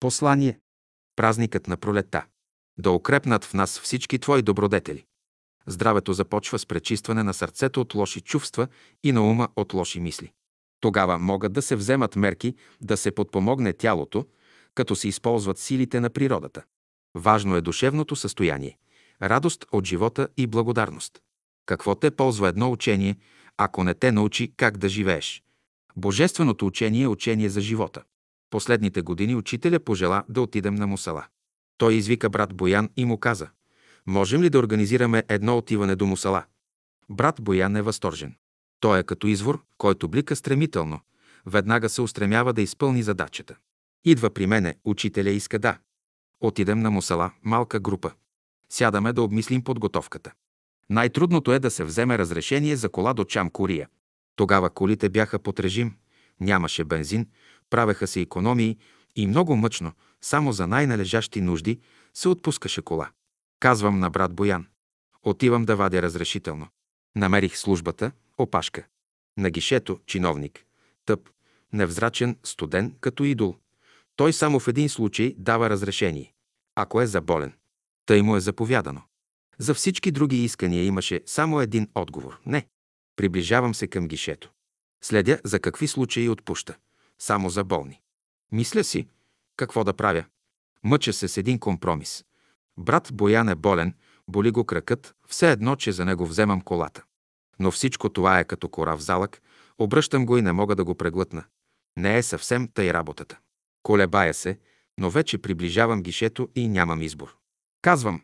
Послание. Празникът на пролетта. Да укрепнат в нас всички Твои добродетели. Здравето започва с пречистване на сърцето от лоши чувства и на ума от лоши мисли. Тогава могат да се вземат мерки да се подпомогне тялото, като се използват силите на природата. Важно е душевното състояние, радост от живота и благодарност. Какво те ползва едно учение, ако не те научи как да живееш? Божественото учение е учение за живота. Последните години учителя пожела да отидем на Мусала. Той извика брат Боян и му каза, можем ли да организираме едно отиване до Мусала? Брат Боян е възторжен. Той е като извор, който блика стремително. Веднага се устремява да изпълни задачата. Идва при мене, учителя иска да. Отидем на Мусала, малка група. Сядаме да обмислим подготовката. Най-трудното е да се вземе разрешение за кола до Чам Кория. Тогава колите бяха под режим, нямаше бензин, правеха се економии и много мъчно, само за най-належащи нужди, се отпускаше кола. Казвам на брат Боян. Отивам да вадя разрешително. Намерих службата, опашка. На гишето чиновник. Тъп, невзрачен, студен, като идол. Той само в един случай дава разрешение. Ако е заболен. Тъй му е заповядано. За всички други искания имаше само един отговор. Не. Приближавам се към гишето. Следя за какви случаи отпуща. Само за болни. Мисля си, какво да правя. Мъча се с един компромис. Брат Боян е болен, боли го кракът, все едно, че за него вземам колата. Но всичко това е като кора в залък, обръщам го и не мога да го преглътна. Не е съвсем тъй работата. Колебая се, но вече приближавам гишето и нямам избор. Казвам,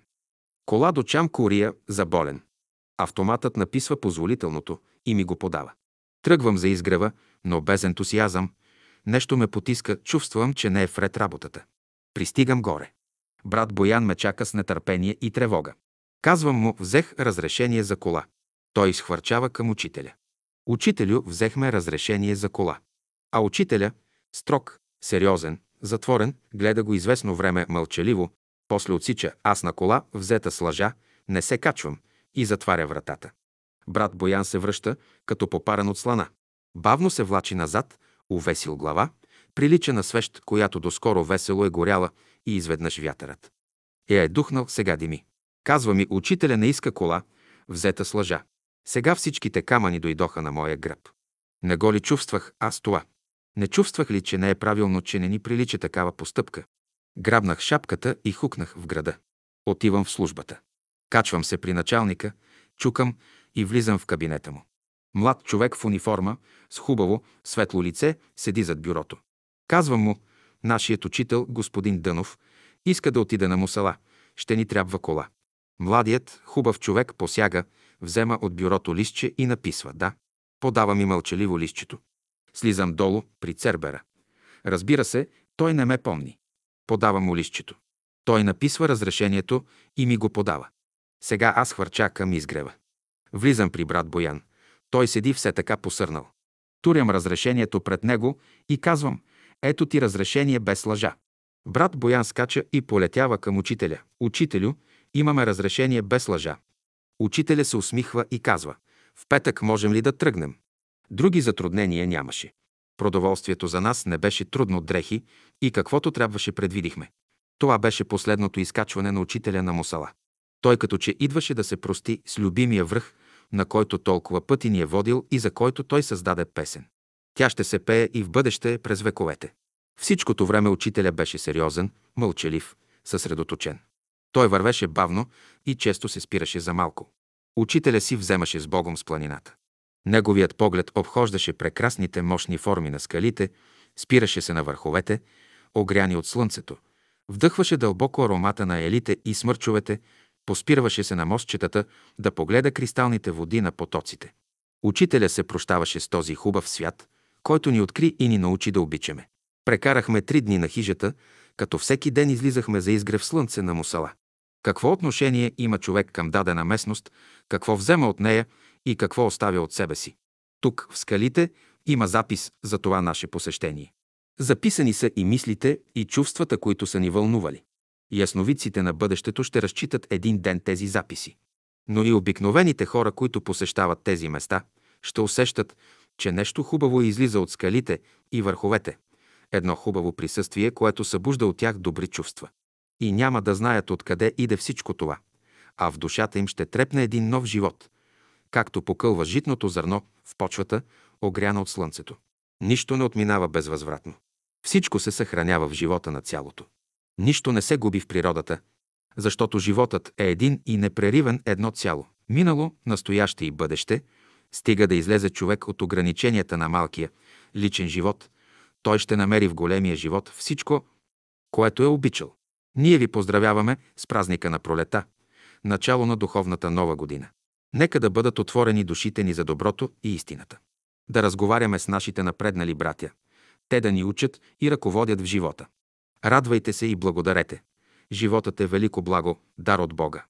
кола до Чам Курия за болен. Автоматът написва позволителното и ми го подава. Тръгвам за изгрева, но без ентусиазъм. Нещо ме потиска, чувствам, че не е вред работата. Пристигам горе. Брат Боян ме чака с нетърпение и тревога. Казвам му, взех разрешение за кола. Той изхвърчава към учителя. Учителю, взехме разрешение за кола. А учителя, строг, сериозен, затворен, гледа го известно време мълчаливо, после отсича аз на кола, взета с лъжа, не се качвам и затваря вратата. Брат Боян се връща, като попаран от слана. Бавно се влачи назад, увесил глава, прилича на свещ, която доскоро весело е горяла и изведнъж вятърът. Я е духнал, сега дими. Казва ми, учителя не иска кола, взета с лъжа. Сега всичките камъни дойдоха на моя гръб. Не го ли чувствах аз това? Не чувствах ли, че не е правилно, че не ни прилича такава постъпка? Грабнах шапката и хукнах в града. Отивам в службата. Качвам се при началника, чукам и влизам в кабинета му. Млад човек в униформа, с хубаво, светло лице, седи зад бюрото. Казвам му, нашият учител, господин Дънов, иска да отиде на мусала. Ще ни трябва кола. Младият, хубав човек посяга, взема от бюрото листче и написва «да». Подава ми мълчаливо листчето. Слизам долу при Цербера. Разбира се, той не ме помни. Подавам му листчето. Той написва разрешението и ми го подава. Сега аз хвърча към изгрева. Влизам при брат Боян. Той седи все така посърнал. Турям разрешението пред него и казвам, ето ти разрешение без лъжа. Брат Боян скача и полетява към учителя. Учителю, имаме разрешение без лъжа. Учителя се усмихва и казва, в петък можем ли да тръгнем? Други затруднения нямаше. Продоволствието за нас не беше трудно дрехи и каквото трябваше предвидихме. Това беше последното изкачване на учителя на Мусала. Той като че идваше да се прости с любимия връх, на който толкова пъти ни е водил и за който той създаде песен. Тя ще се пее и в бъдеще през вековете. Всичкото време учителя беше сериозен, мълчалив, съсредоточен. Той вървеше бавно и често се спираше за малко. Учителя си вземаше с Богом с планината. Неговият поглед обхождаше прекрасните мощни форми на скалите, спираше се на върховете, огряни от слънцето, вдъхваше дълбоко аромата на елите и смърчовете, поспирваше се на мостчетата да погледа кристалните води на потоците. Учителя се прощаваше с този хубав свят, който ни откри и ни научи да обичаме. Прекарахме три дни на хижата, като всеки ден излизахме за изгрев слънце на мусала. Какво отношение има човек към дадена местност, какво взема от нея и какво оставя от себе си. Тук, в скалите, има запис за това наше посещение. Записани са и мислите, и чувствата, които са ни вълнували. Ясновидците на бъдещето ще разчитат един ден тези записи. Но и обикновените хора, които посещават тези места, ще усещат, че нещо хубаво излиза от скалите и върховете, Едно хубаво присъствие, което събужда от тях добри чувства. И няма да знаят откъде иде всичко това, а в душата им ще трепне един нов живот, както покълва житното зърно в почвата, огряна от слънцето. Нищо не отминава безвъзвратно. Всичко се съхранява в живота на цялото. Нищо не се губи в природата, защото животът е един и непреривен едно цяло. Минало, настояще и бъдеще, стига да излезе човек от ограниченията на малкия, личен живот, той ще намери в големия живот всичко, което е обичал. Ние ви поздравяваме с празника на пролета, начало на духовната нова година. Нека да бъдат отворени душите ни за доброто и истината. Да разговаряме с нашите напреднали братя. Те да ни учат и ръководят в живота. Радвайте се и благодарете. Животът е велико благо, дар от Бога.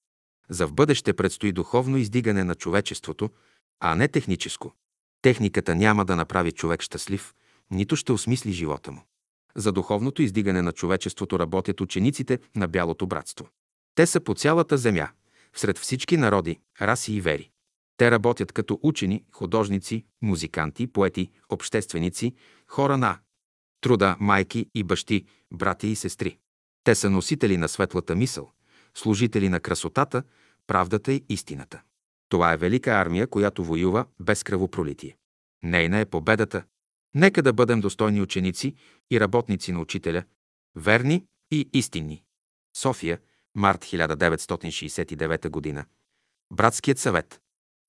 За в бъдеще предстои духовно издигане на човечеството, а не техническо. Техниката няма да направи човек щастлив, нито ще осмисли живота му. За духовното издигане на човечеството работят учениците на Бялото братство. Те са по цялата земя, всред всички народи, раси и вери. Те работят като учени, художници, музиканти, поети, общественици, хора на труда, майки и бащи, брати и сестри. Те са носители на светлата мисъл, служители на красотата, правдата и истината. Това е велика армия, която воюва без кръвопролитие. Нейна е победата. Нека да бъдем достойни ученици и работници на учителя, верни и истинни. София, март 1969 г. Братският съвет.